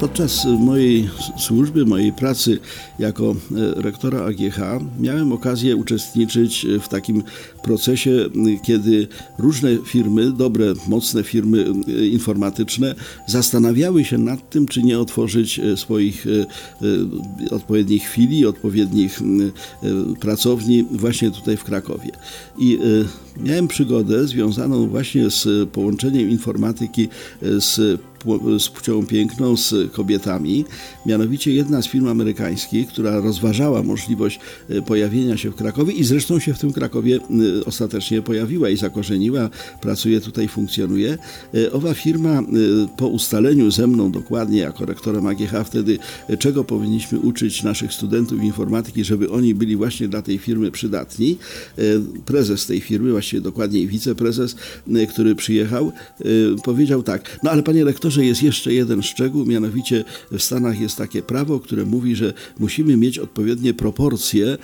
Podczas mojej służby, mojej pracy jako e, rektora AGH miałem okazję uczestniczyć w takim procesie, kiedy różne firmy, dobre, mocne firmy e, informatyczne zastanawiały się nad tym, czy nie otworzyć e, swoich odpowiednich filii, odpowiednich pracowni właśnie tutaj w Krakowie. I miałem przygodę związaną właśnie z połączeniem informatyki z z płcią piękną, z kobietami. Mianowicie jedna z firm amerykańskich, która rozważała możliwość e, pojawienia się w Krakowie i zresztą się w tym Krakowie e, ostatecznie pojawiła i zakorzeniła, pracuje tutaj, funkcjonuje. E, owa firma po ustaleniu ze mną dokładnie jako rektorem AGH wtedy, czego powinniśmy uczyć naszych studentów informatyki, żeby oni byli właśnie dla tej firmy przydatni. Prezes tej firmy, właściwie dokładniej wiceprezes, który przyjechał, powiedział tak, no ale panie rektorze, że jest jeszcze jeden szczegół, mianowicie w Stanach jest takie prawo, które mówi, że musimy mieć odpowiednie proporcje e,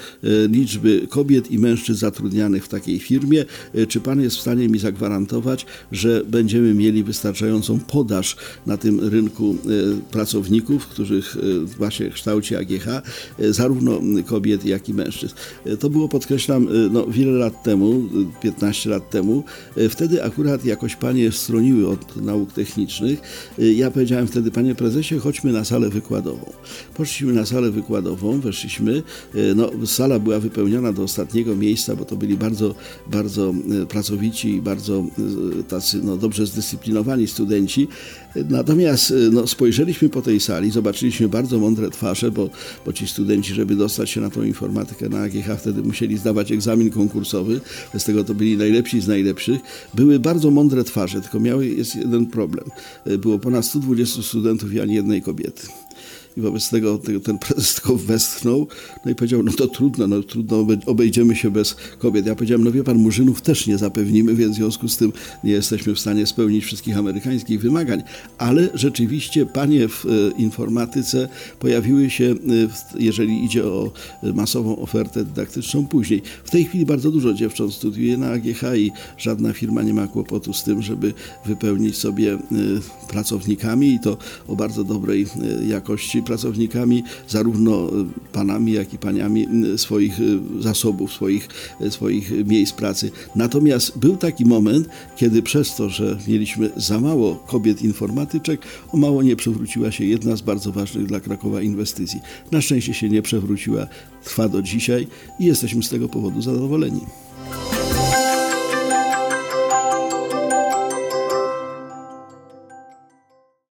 liczby kobiet i mężczyzn zatrudnianych w takiej firmie. E, czy pan jest w stanie mi zagwarantować, że będziemy mieli wystarczającą podaż na tym rynku e, pracowników, których właśnie kształci AGH, zarówno kobiet, jak i mężczyzn? To było, podkreślam, no, wiele lat temu, 15 lat temu. Wtedy akurat jakoś panie stroniły od nauk technicznych ja powiedziałem wtedy, panie prezesie, chodźmy na salę wykładową. Poszliśmy na salę wykładową, weszliśmy. Y, no, sala była wypełniona do ostatniego miejsca, bo to byli bardzo, bardzo y, pracowici i bardzo tacy no, dobrze zdyscyplinowani studenci. Natomiast no, spojrzeliśmy po tej sali, zobaczyliśmy bardzo mądre twarze, bo, bo ci studenci, żeby dostać się na tą informatykę na AGH, wtedy musieli zdawać egzamin konkursowy, z tego to byli najlepsi z najlepszych. Były bardzo mądre twarze, tylko miały jest jeden problem. Było ponad 120 studentów i ani jednej kobiety. I wobec tego, ten prezes tylko westchnął no i powiedział, no to trudno, no trudno, obejdziemy się bez kobiet. Ja powiedziałem, no wie pan, murzynów też nie zapewnimy, więc w związku z tym nie jesteśmy w stanie spełnić wszystkich amerykańskich wymagań. Ale rzeczywiście panie w e, informatyce pojawiły się, e, jeżeli idzie o masową ofertę dydaktyczną później. W tej chwili bardzo dużo dziewcząt studiuje na AGH i żadna firma nie ma kłopotu z tym, żeby wypełnić sobie e, pracownikami i to o bardzo dobrej jakości pracownikami, zarówno e, panami, jak i paniami swoich e, zasobów, swoich, e, swoich miejsc pracy. Natomiast był taki moment, kiedy przez to, że mieliśmy za mało kobiet informatyczek, o mało nie przewróciła się jedna z bardzo ważnych dla Krakowa inwestycji. Na szczęście się nie przewróciła, trwa do dzisiaj i jesteśmy z tego powodu zadowoleni.